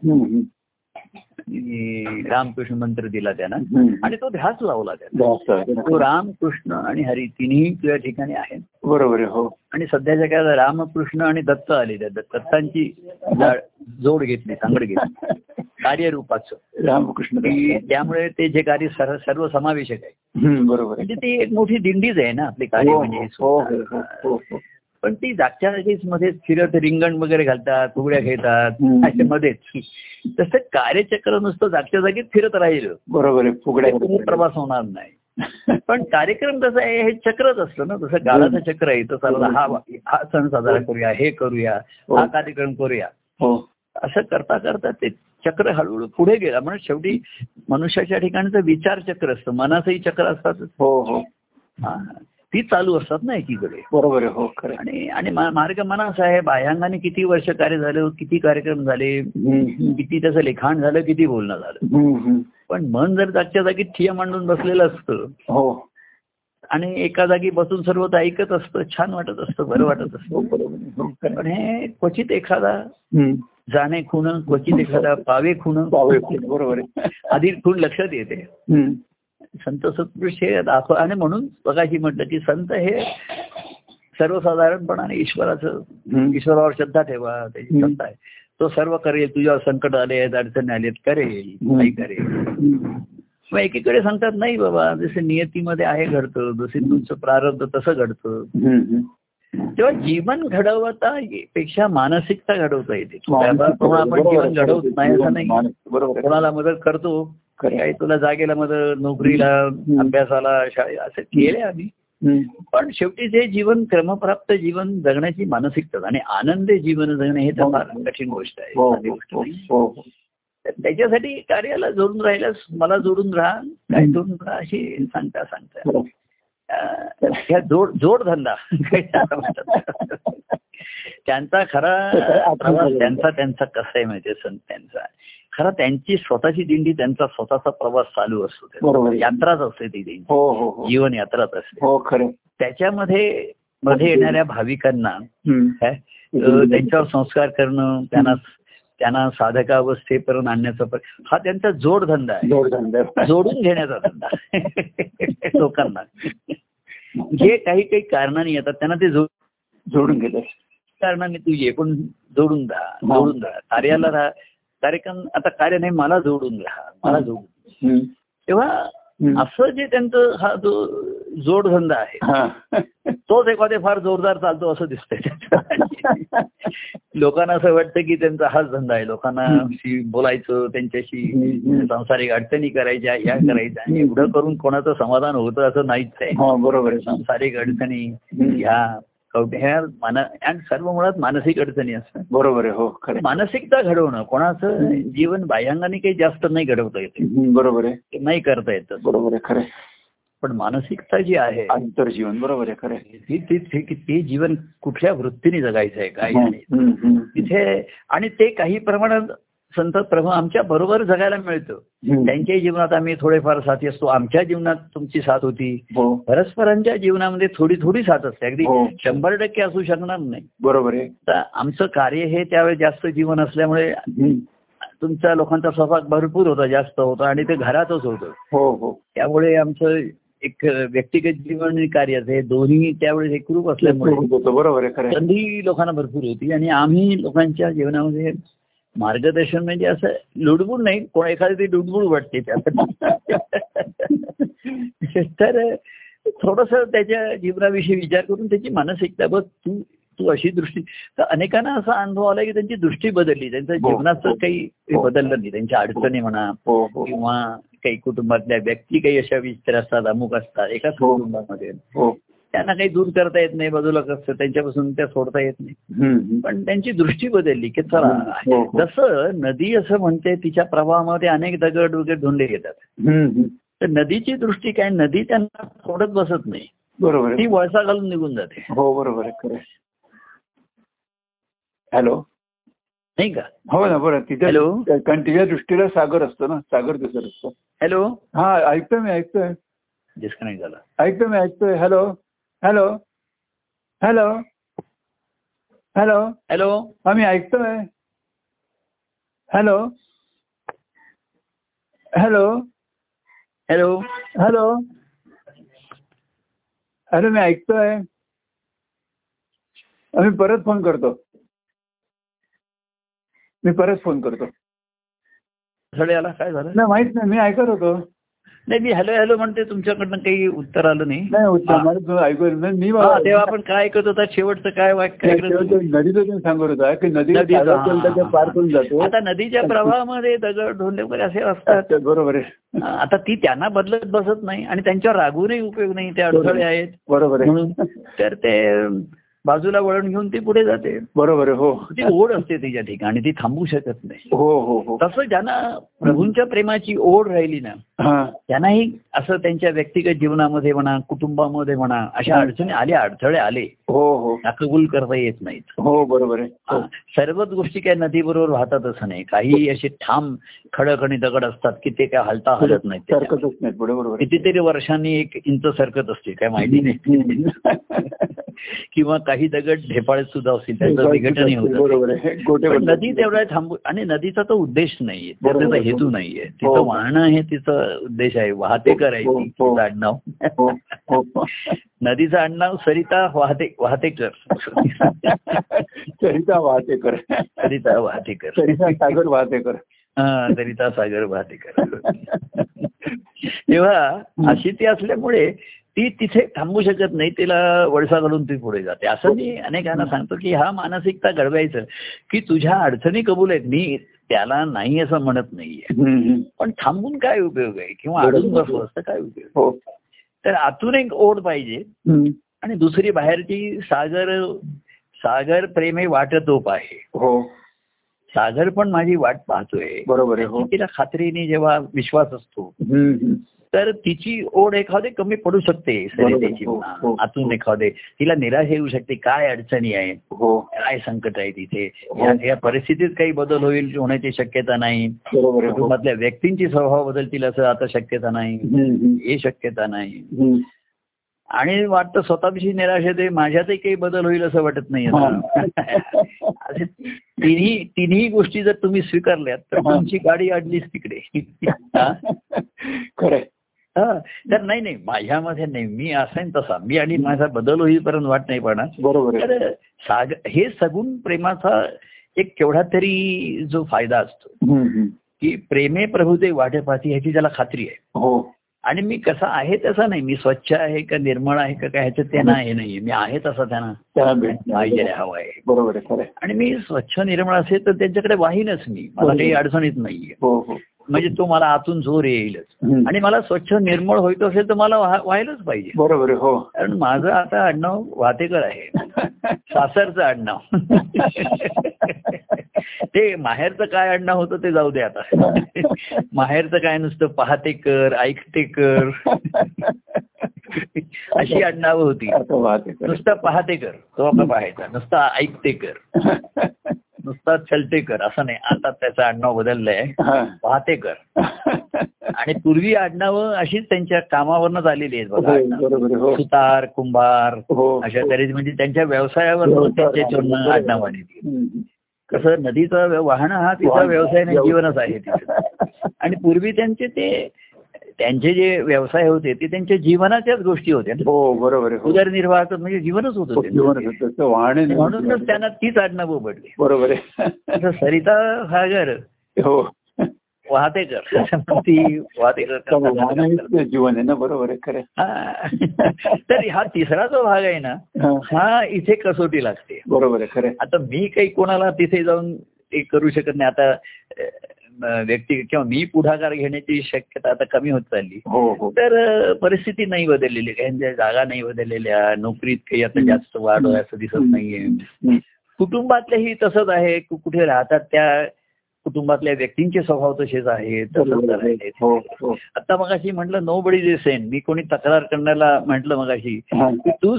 रामकृष्ण मंत्र दिला त्यांना. आणि तो ध्यास लावला त्यांना. आहे. तो राम कृष्ण आणि हरी तिन्ही तुझ्या ठिकाणी आहेत. बरोबर आहे हो. आणि सध्याच्या काळात रामकृष्ण आणि दत्त आले त्या दत्त- दत्तांची जोड घेतली सांगड घेतली. कार्यरूपाचं. रामकृष्ण त्यामुळे ते जे कार्य सर्व समावेशक आहे. बरोबर आहे. म्हणजे ती एक मोठी दिंडीच आहे ना आपली कार्य हो, म्हणजे. पण ती जागच्या जागीच मध्ये फिरत रिंगण वगैरे घालतात फुगड्या हम्म. असे मध्येच. तसं कार्यचक्र नुसतं जागच्या जागीच फिरत राहिलं. बरोबर फुगड्या प्रवास होणार नाही. पण कार्यक्रम कसं आहे हे चक्रच असतं ना जसं गालाचं चक्र आहे तसं हा हा सण साजरा करूया हे करूया हा. कार्यक्रम करूया. हो. असं करता करता ते चक्र हळूहळू पुढे गेला. म्हणून शेवटी मनुष्याच्या ठिकाणचं विचार चक्र असतं. मनाचंही चक्र असतात हो हो. हा. ती चालू असतात ना एकीकडे बरोबर हो. आणि आणि मार्ग मनाचा आहे बाह्यांगाने किती वर्ष कार्य झालं किती कार्यक्रम झाले किती त्याचं लिखाण झालं किती बोलणं झालं. पण मन जर जागच्या जागी ठिया मांडून बसलेलं असतं हो आणि एका जागी बसून सर्व ऐकत असतं छान वाटत असतं बरं वाटत हो असतं. हो, खरं पण. हे क्वचित एखादा. जाणे खुण क्वचित एखादा पावे खुण पावे खूप बरोबर आधी खूण लक्षात येते. संत सत्पुरुष हे दाखव आणि म्हणून बघाशी म्हटलं की संत हे सर्वसाधारणपणाने ईश्वराचं. ईश्वरावर श्रद्धा ठेवा त्याची. सत्ता आहे तो सर्व करेल तुझ्यावर संकट आले आहेत अडचणी आलेत करेल. काही करेल. मग एकीकडे सांगतात नाही बाबा जसं नियतीमध्ये आहे घडतं जसे तुमचं प्रारब्ध तसं घडतं. तेव्हा जीवन घडवता पेक्षा मानसिकता घडवता येते आपण जीवन. घडवत नाही असं नाही बरोबर. कोणाला मदत करतो. काही तुला जागेला मदत नोकरीला अभ्यासाला शाळे असं केले आम्ही. पण शेवटी जे जीवन क्रमप्राप्त जीवन जगण्याची मानसिकता आणि आनंदी जीवन जगणे हे तर फार कठीण गोष्ट आहे. हो गोष्ट हो. हो. हो. त्याच्यासाठी कार्याला जोडून राहिल्यास मला जोडून राहा काय जोडून राहा अशी सांगता सांगता. ह्या जोड जोडधंदा त्यांचा खरा प्रवास त्यांचा त्यांचा कसा आहे माहितीये संत त्यांचा. खरा त्यांची स्वतःची दिंडी त्यांचा स्वतःचा प्रवास चालू असतो. यात्राच असते ती दिंडी. हो हो हो. जीवन यात्राच असते त्याच्यामध्ये मध्ये येणाऱ्या भाविकांना त्यांच्यावर संस्कार करणं त्यांना त्यांना साधकावस्थेपर्यंत आणण्याचा हा त्यांचा जोडधंदा आहे. जोडधंदा जोडून घेण्याचा धंदा लोकांना. जे काही काही कारणाने येतात त्यांना ते जोड जोडून गेलं कारणाने तू ये पण जोडून राहा जोडून राहा कार्याला राहा कार्यक्रम आता कार्य नाही मला जोडून राहा मला जोडून. तेव्हा. असं जे त्यांचं हा जो जोडधंदा आहे. तोच एखादे फार जोरदार चालतो असं दिसतंय लोकांना असं वाटतं की त्यांचा हाच धंदा आहे लोकांना बोलायचं त्यांच्याशी. संसारिक अडचणी करायच्या या करायच्या आणि एवढं करून कोणाचं समाधान होतं असं नाहीच आहे हा बरोबर आहे संसारिक अडचणी. ह्या ह्या मान आणि सर्व मुळात मानसिक अडचणी असतात. बरोबर आहे हो खरं. मानसिकता घडवणं कोणाचं जीवन बाह्यांगाने काही जास्त नाही घडवता येते. बरोबर आहे. नाही करता येतं बरोबर आहे खरं. पण मानसिकता जी आहे आंतरजीवन बरोबर आहे खरं. ती जीवन कुठल्या वृत्तीने जगायचं आहे काय तिथे आणि ते काही प्रमाणात संत प्रभू आमच्या बरोबर जगायला मिळतं. त्यांच्याही जीवनात आम्ही थोडेफार साथी असतो. आमच्या जीवनात तुमची साथ होती. हो. परस्परांच्या जीवनामध्ये थोडी थोडी साथ असते. अगदी हो. शंभर टक्के असू शकणार नाही. बरोबर आहे. तर आमचं कार्य हे त्यावेळेस जास्त जीवन असल्यामुळे. तुमच्या लोकांचा सहभाग भरपूर होता जास्त होता आणि ते घरातच होतं. हो हो. त्यामुळे आमचं एक व्यक्तिगत जीवन आणि कार्याचं हे दोन्ही त्यावेळेस एकरूप असल्यामुळे बरोबर. संधी लोकांना भरपूर होती आणि आम्ही लोकांच्या जीवनामध्ये मार्गदर्शन म्हणजे असं लुडबुड नाही कोण एखादी ती लुडबुड वाटते त्यात तर थोडस त्याच्या जीवनाविषयी विचार करून त्याची मानसिकता बघ तू तू अशी दृष्टी. तर अनेकांना असा अनुभव आला की त्यांची दृष्टी बदलली त्यांचं हो, जीवनाचं हो, काही. बदललं नाही. त्यांच्या अडचणी म्हणा हो किंवा काही कुटुंबातल्या व्यक्ती काही अशा विचित्र असतात अमुक असतात एकाच. कुटुंबामध्ये. त्यांना काही दूर करता येत नाही बाजूला कसं त्यांच्यापासून त्या सोडता येत नाही. पण त्यांची दृष्टी बदलली की चला हो, हो. जसं नदी असं म्हणते तिच्या प्रवाहामध्ये अनेक दगड वगैरे धुंडे येतात. हम्म, हम्म. तर नदीची दृष्टी काय नदी त्यांना सोडत बसत नाही. बरोबर ती वळसा घालून निघून जाते. हो बरोबर आहे. हॅलो? नाही का? हो ना बरं तिथे हॅलो? कारण तिच्या दृष्टीला सागर असतो ना सागर दिसत असतो. हॅलो? हा ऐकतोय मी ऐकतोय. डिस्कनेक्ट झाला. ऐकतोय मी ऐकतोय. Hello? Hello. Hello. Hello. Hello. हा मी ऐकतोय. Hello. Hello. Hello. Hello. Hello मी ऐकतोय. मी परत फोन करतो. मी परत फोन करतो. आला काय झालं? नाही माहीत नाही. मी ऐकत होतो. नाही मी हॅलो हॅलो म्हणते तुमच्याकडनं काही उत्तर आलं नाही. मी तेव्हा आपण काय ऐकत होता शेवटचं काय वाक्य? नदीचं सांगत होता की नदी पार. करून जातो. आता नदीच्या प्रवाहामध्ये दगड धोंडे वगैरे असे असतात. बरोबर आहे. आता ती त्यांना बदलत बसत नाही आणि त्यांच्यावर रागूनही उपयोग नाही ते अडथळे आहेत. बरोबर आहे. म्हणून तर ते बाजूला वळण घेऊन ती पुढे जाते. बरोबर हो. ती ओढ असते तिच्या ठिकाणी ती थांबू शकत नाही. हो हो हो. तसं ज्यांना प्रभूंच्या प्रेमाची ओढ राहिली ना हा. त्यांनाही असं त्यांच्या व्यक्तिगत जीवनामध्ये म्हणा कुटुंबामध्ये म्हणा अशा अडचणी आल्या अडथळे आले. हो हो. कबूल करता येत नाहीत. हो बरोबर आहे. हा, हो. सर्वच गोष्टी काय नदीबरोबर वाहतात असं नाही. काही असे ठाम खडक आणि दगड असतात की ते काय हलता हलत नाहीत. सरकतच नाही पुढे बरोबर. कितीतरी वर्षांनी एक इंच सरकत असते काय माहिती नाही. किंवा काही दगड ढेपाळत सुद्धा असतील त्याचं विघटनही होतं. नदी तेवढा थांबू आणि नदीचा तो उद्देश नाहीये. त्याचा. हेतू नाहीये. हो. तिचं वाहनं हे तिचं उद्देश आहे. वाहते हो, करायची हो. आडनाव. हो हो. नदीचं आडनाव सरिता वाहते वाहतेकर सरिता वाहतेकर सरिता वाहतेकर सरिता सागर वाहतेकर हा सरिता सागर वाहतेकर तेव्हा अशी ती असल्यामुळे ती तिथे थांबू शकत नाही तिला वळसा घालून ती पुढे जाते. असं मी अनेकांना सांगतो की हा मानसिकता घडवायचं की तुझ्या अडचणी कबूल आहेत. मी त्याला नाही असं म्हणत नाहीये. पण थांबून काय उपयोग आहे? किंवा अडून बसलो असतं? काय उपयोग हो. तर आतून एक ओढ पाहिजे. आणि दुसरी बाहेरची सागर सागर प्रेम वाटतोप आहे. हो. सागर पण माझी वाट पाहतोय. बरोबर आहे हो. तिला खात्रीने जेव्हा विश्वास असतो. तर तिची ओढ एखादे कमी पडू शकते सरितेची हो. हो. आतून एखादे तिला निराश येऊ शकते काय अडचणी आहेत हो काय संकट आहे तिथे. या- परिस्थितीत काही बदल होईल होण्याची शक्यता नाही आहे कुटुंबातल्या व्यक्तींची स्वभाव बदलतील असं आता शक्यता नाही. हे शक्यता नाही. आणि वाटतं स्वतःविषयी निराश येते माझ्यातही काही बदल होईल असं वाटत नाही तिन्ही तिन्ही गोष्टी जर तुम्ही स्वीकारल्यात तर. तुमची गाडी अडलीच तिकडे. तर नाही नाही माझ्यामध्ये नाही मी असेन तसा. मी आणि माझा बदल होईपर्यंत वाट नाही पडणार बरोबर साग हे सगुण प्रेमाचा एक केवढा तरी जो फायदा असतो. की प्रेमे प्रभू ते वाटे पाहती ह्याची त्याला खात्री आहे. हो. आणि मी कसा आहे तसा नाही. मी स्वच्छ आहे का निर्मळ आहे का काय ह्याचं त्यांना हे नाहीये. मी आहे तसा त्यांना. हवा आहे. बरोबर आणि मी स्वच्छ निर्मळ असेल तर त्यांच्याकडे वाहीनच मी. मला काही अडचणीत नाहीये. हो हो. म्हणजे तो मला आतून जोर येईलच. आणि मला स्वच्छ निर्मळ व्हायचं असेल तर मला व्हा- व्हायलाच पाहिजे. बरोबर हो. कारण माझं आता आडनाव वातेकर आहे. सासरचं आडनाव. ते माहेरचं काय आडनाव होतं ते जाऊ दे आता. माहेरचं काय नुसतं पाहते कर ऐकते कर अशी आडनावं होती. नुसतं पाहते कर तो आपला पाहायचा नुसता ऐकते कर नुसता चलते कर असं नाही. आता त्याचं आडनाव बदललंय. हा. पाहते कर आणि पूर्वी आडनावं अशीच त्यांच्या कामावरनच आलेली आहेत बघा हो, हो. सुतार कुंभार हो अशा तऱ्हेची म्हणजे त्यांच्या व्यवसायावर व्यवसाय- त्यांच्या आडनाव आलेली. कसं नदीचं वाहनं हा तिचा व्यवसाय नाही जीवनच आहे आणि पूर्वी त्यांचे ते त्यांचे जे व्यवसाय होते ते त्यांच्या जीवनाच्याच गोष्टी होत्या. हो बरोबर हो. उदरनिर्वाहाचं म्हणजे जीवनच होतं नाही. म्हणूनच त्यांना तीच आडनावं पडली बरोबर आहे. सरिता सागर हो. वाहतेकर म्हणून ती वाहतेकर जीवन आहे ना बरोबर आहे खरं हा. तर हा तिसरा जो भाग आहे ना हा. हा इथे कसोटी लागते. बरोबर आहे खरं आता मी काही कोणाला तिथे जाऊन ते करू शकत नाही. आता व्यक्ती किंवा मी पुढाकार घेण्याची शक्यता आता कमी होत चालली. हो हो. तर परिस्थिती नाही बदललेली. त्यांच्या जागा नाही बदललेल्या नोकरीत काही आता. जास्त वाढ असं दिसत नाहीये. हम्म. कुटुंबातलेही तसंच आहे. कुठे राहतात त्या कुटुंबातल्या व्यक्तींचे स्वभाव तसेच आहेत तसंच हो आता मग अशी म्हटलं नो बडी इज सेन. मी कोणी तक्रार करण्याला म्हटलं मग अशी. की तू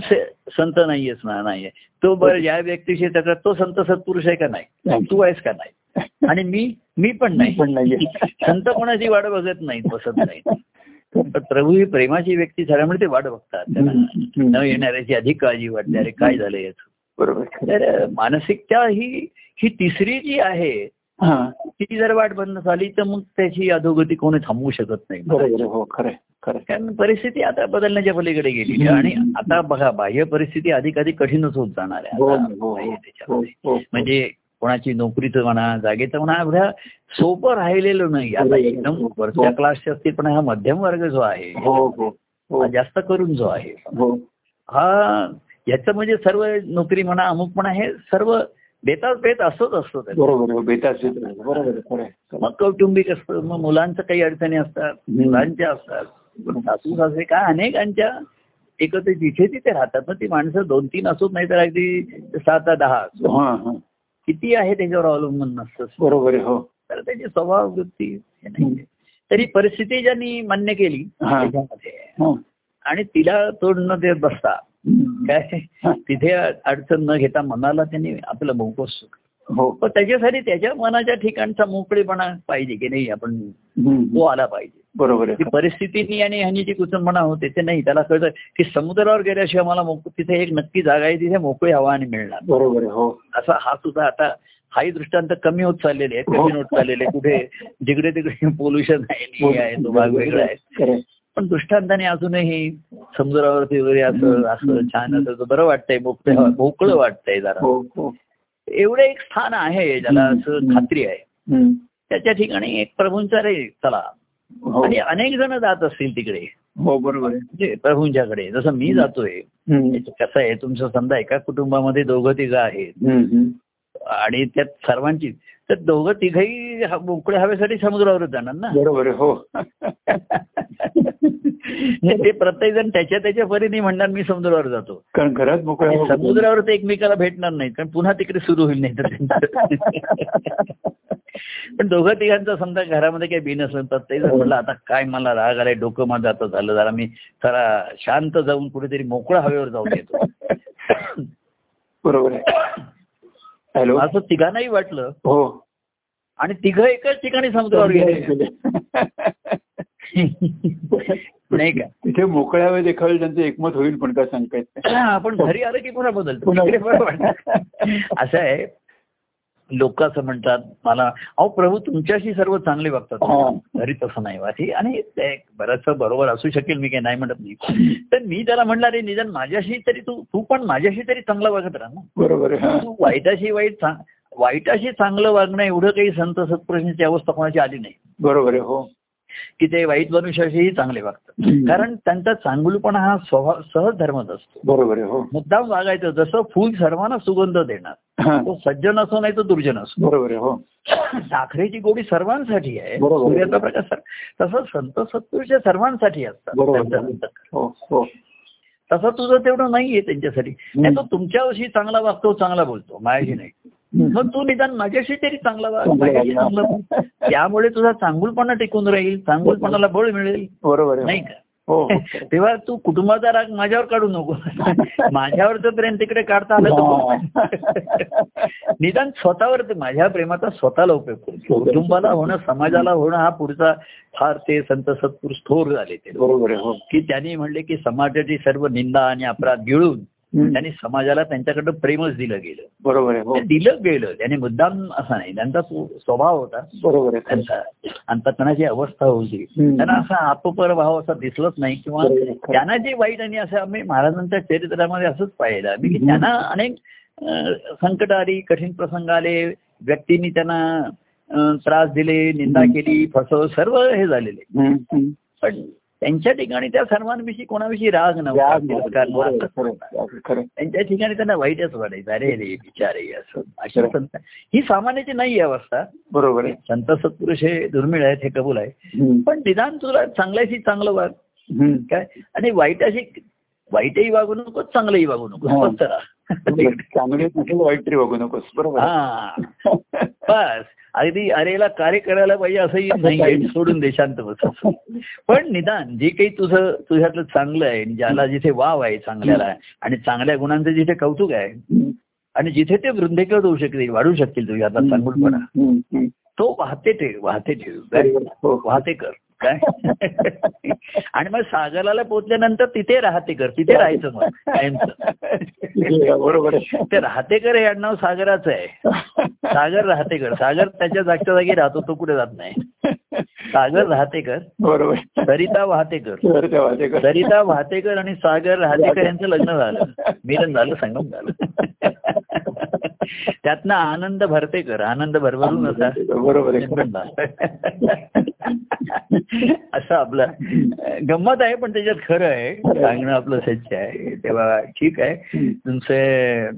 संत नाहीयेस ना नाहीये. तो बरं या व्यक्तीशी तक्रार तो संत सत्पुरुष आहे का नाही. तू आहेस का नाही? आणि मी मी पण नाही. पण नाहीये. संत कोणाची वाट बघत नाहीत बसत नाहीत पण प्रभू ही प्रेमाची व्यक्ती झाल्यामुळे ते वाट बघतात. न येणाऱ्याची अधिक काळजी वाटते. अरे काय झालं याचं? बरोबर तर मानसिकता ही ही तिसरी जी आहे हा. ती जर वाट बंद झाली तर मग त्याची अधोगती कोणी थांबवू शकत नाही. हो कारण परिस्थिती आता बदलण्याच्या पलीकडे आहे. आणि आता बघा बाह्य परिस्थिती अधिक अधिक कठीणच होत जाणार आहे. हो. हो. म्हणजे कोणाची नोकरीचं म्हणा जागेचं म्हणा एवढ्या सोपं राहिलेलं नाही. आता. एकदम हो. वरच्या क्लासचे असतील पण हा मध्यम वर्ग जो आहे हो हो हो. हा जास्त करून जो आहे. हो. हा याचं म्हणजे सर्व नोकरी म्हणा अमुक म्हणा हे सर्व बेताच बेत असतोच असतो. बरोबर मग कौटुंबिक असतं मग मुलांचं काही अडचणी असतात मुलांच्या असतात. पण सासू सासरे काय अनेकांच्या एकत्र जिथे तिथे राहतात ना ती माणसं दोन तीन असोत नाही तर अगदी सात दहा असो हा हा. किती आहे त्याच्यावर अवलंबून नसतं बरोबर हो तर त्याची स्वभाव वृत्ती तरी परिस्थिती ज्यांनी मान्य केली हा. त्याच्यामध्ये हा. आणि तिला तोड न देत बसता. काय. तिथे अडचण न घेता मनाला त्यांनी आपलं मोकळं सुख हो पण त्याच्यासाठी त्याच्या मनाच्या ठिकाणचा मोकळेपणा पाहिजे की नाही आपण. तो आला पाहिजे बरोबर ती आहे परिस्थितीनी आणि ह्यानी जी कुचंबणा होते ते नाही. त्याला कळतं की समुद्रावर गेल्याशिवाय मला तिथे एक नक्की जागा आहे तिथे मोकळी हवा आणि मिळणार. बरोबर आहे हो. असा हा सुद्धा आता हाही दृष्टांत कमी होत चाललेले आहेत कमी होत चाललेले कुठे जिकडे तिकडे पोल्युशन आहे नाही आहे तो भाग वेगळा आहे. खरंय. पण दृष्टांताने अजूनही समुद्रावरती वगैरे असं असं छान असं बरं वाटतंय मोकळं मोकळं वाटतंय जरा. हो हो. एवढं एक स्थान आहे ज्याला असं खात्री आहे. त्याच्या ठिकाणी एक प्रभूंचा रे चला. हो आणि अनेक जण जात असतील तिकडे. हो बरोबर म्हणजे प्रभूंच्याकडे. जसं मी जातोय. कसं आहे तुमचं समजा एका कुटुंबामध्ये दोघं तिघं आहेत. आणि त्यात सर्वांची तर दोघं तिघही ह- मोकळ्या हवेसाठी समुद्रावरच जाणार ना? बरोबर हो. ते प्रत्येक जण त्याच्या त्याच्या परीने म्हणणार मी समुद्रावर जातो. कारण घरात मोकळ्या आणि हवा- समुद्रावर ते एकमेकाला भेटणार नाही कारण पुन्हा तिकडे सुरू होईल नाही तर. पण दोघं तिघांचा समजा घरामध्ये काही बिन असेल तर ते जर म्हटलं आता काय मला राग आलाय डोकं माझं आता झालं जरा मी जरा शांत जाऊन कुठेतरी मोकळ्या हवेवर जाऊन येतो. बरोबर आहे. हॅलो? असं तिघांनाही वाटलं. हो. आणि तिघं एकाच ठिकाणी समुद्रावर गेले नाही का? तिथे मोकळ्या वेळ देखावेल त्यांचं एकमत होईल पण काय सांगता येत. आपण घरी आलं की पुन्हा बदलतो. असं आहे. लोक असं म्हणतात मला अहो प्रभू तुमच्याशी सर्व चांगले हा. वागतात घरी तसं नाही वाटी आणि ते बरंच बरोबर असू शकेल मी काही नाही म्हणत नाही. तर मी त्याला म्हणणार आहे निदान माझ्याशी तरी तू तू पण माझ्याशी तरी चांगलं वागत राहा ना. बरोबर हा. तू वाईटाशी वाईट वाईटाशी चांगलं वागणं एवढं काही संत सत्पुरुषांची अवस्था कोणाची आली नाही. बरोबर आहे हो. की ते वाईट मनुष्याशीही चांगले वागतात. कारण त्यांचा चांगुलपणा हा स्वभाव सहज धर्मच असतो. बरोबर हो. मुद्दाम वागायचं जसं फुल सर्वांना सुगंध देणार. तो सज्जन असो नाही तो दुर्जन असो. बरोबर हो. साखरेची गोडी सर्वांसाठी आहे. सूर्याचा प्रकाश सर- तसं संत सत्पुरुष सर्वांसाठी असतात. हो तसं तुझं तेवढं नाहीये त्यांच्यासाठी. नाही तो तुमच्याशी चांगला वागतो चांगला बोलतो. माझ्याशी नाही. मग तू निदान माझ्याशी तरी चांगला चांगलं. त्यामुळे तुझा चांगुलपणा टिकून राहील चांगुलपणाला बळ मिळेल. बरोबर नाही का? हो हो. तेव्हा तू कुटुंबाचा राग माझ्यावर काढू नको. माझ्यावरचं प्रेम तिकडे काढता आलं तर निदान स्वतःवर माझ्या प्रेमाचा स्वतःला उपयोग करू. कुटुंबाला होणं समाजाला होणं हा पुढचा फार ते संत सत्पुरुष थोर झाले ते. बरोबर हो. की त्यांनी म्हणले की समाजाची सर्व निंदा आणि अपराध गिळून. त्यांनी समाजाला त्यांच्याकडं प्रेमच दिलं गेलं. बरोबर आहे हो. दिलं गेलं. त्यांनी मुद्दाम असा नाही त्यांचा स्वभाव होता. बरोबर त्यांचा अंतकणाची अवस्था होती. त्यांना असा अपपर भाव असा दिसलंच नाही किंवा. त्यांना जे वाईट आणि असं आम्ही महाराजांच्या चरित्रामध्ये असंच पाहिलं. आम्ही की त्यांना अनेक संकट आली कठीण प्रसंग आले व्यक्तींनी त्यांना त्रास दिले निंदा केली फसव सर्व हे झालेले. पण त्यांच्या ठिकाणी त्या सर्वांविषयी कोणाविषयी राग नव्हता. त्यांच्या ठिकाणी त्यांना वाईटच वाटायचं. अरे रे विचारे असं अशी. संत ही सामान्याची नाही अवस्था. बरोबर. आहे संत सत्पुरुष हे दुर्मिळ आहेत हे कबूल आहे. पण निदान तुला चांगल्याशी चांगलं वाग. काय? आणि वाईटाशी वाईटही वागू नकोस चांगलंही वागू नकोस. चांगले वाईट तरी बघू नकोस. बरोबर. हा. बस. अगदी अरेला कार्य करायला पाहिजे असंही नाही सोडून दे शांत बस पण निदान जे काही तुझं तुझ्यातलं चांगलं आहे ज्याला जिथे वाव आहे चांगल्याला आणि चांगल्या गुणांचं जिथे कौतुक आहे. आणि जिथे ते वृद्धेकत होऊ शकतील वाढू शकतील तुझ्यातला चांगुलपणा हम्म. हम्म. तो वाहते ठेव वाहते ठेव? बरोबर. हो. वाहते कर काय? आणि मग सागराला पोहोचल्यानंतर तिथे राहते कर तिथे राहायचं मग कायमचं. बरोबर ते राहतेकर हे आडनाव सागराचं आहे. सागर राहतेकर सागर त्याच्या जागच्या जागी राहतो तो कुठे जात नाही. सागर राहतेकर बरोबर. सरिता वाहतेकर. सरिता वाहतेकर. आणि सागर राहतेकर यांचं लग्न झालं. मिलन झालं संगम झालं. त्यातनं आनंद भरतेकर आनंद भरभरून असा बरोबर. असं आपलं गंमत आहे पण त्याच्यात खरं आहे सांगणं आपलं सच्च आहे तेव्हा ठीक आहे. तुमचे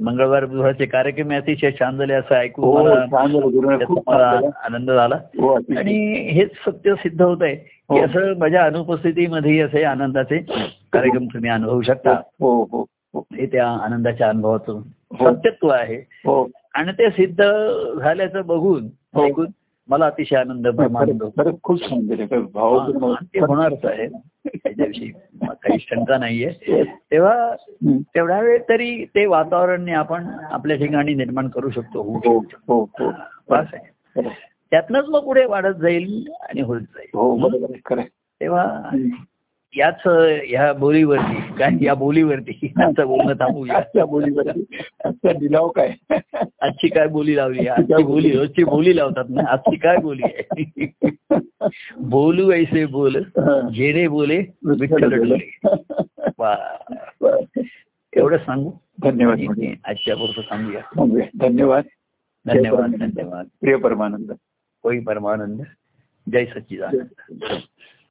मंगळवार बुधवारचे कार्यक्रम अतिशय छान झाले असं ऐकून हो. आनंद झाला हो. आणि हेच सत्य सिद्ध होत आहे की हो. असं माझ्या अनुपस्थितीमध्ये असे आनंदाचे कार्यक्रम तुम्ही अनुभवू शकता हो त्या आनंदाच्या अनुभवाचं हो. सत्यत्व आहे आणि ते सिद्ध झाल्याचं बघून. ऐकून मला अतिशय आनंद खूप होणारच आहे त्याच्याविषयी काही शंका नाहीये तेव्हा. तेवढ्या वेळ तरी ते वातावरण आपण आपल्या ठिकाणी निर्माण करू शकतो होऊ हो. हो हो. त्यातनंच मग पुढे वाढत जाईल आणि होत जाईल हो. तेव्हा. याच ह्या बोलीवरती काय या बोलीवरती? आजचं बोलणं थांबूया बोलीवरती. लिलाव काय? आजची काय बोली लावली? आजची बोली रोजची बोली लावतात ना. आजची काय बोली आहे? बोलू ऐसे बोल जेणे बोले विठ्ठल वा. एवढं सांगू? धन्यवाद आजच्या पुरतं सांगूया. धन्यवाद. धन्यवाद धन्यवाद. प्रिय परमानंद. होई परमानंद. जय सच्चिदानंद.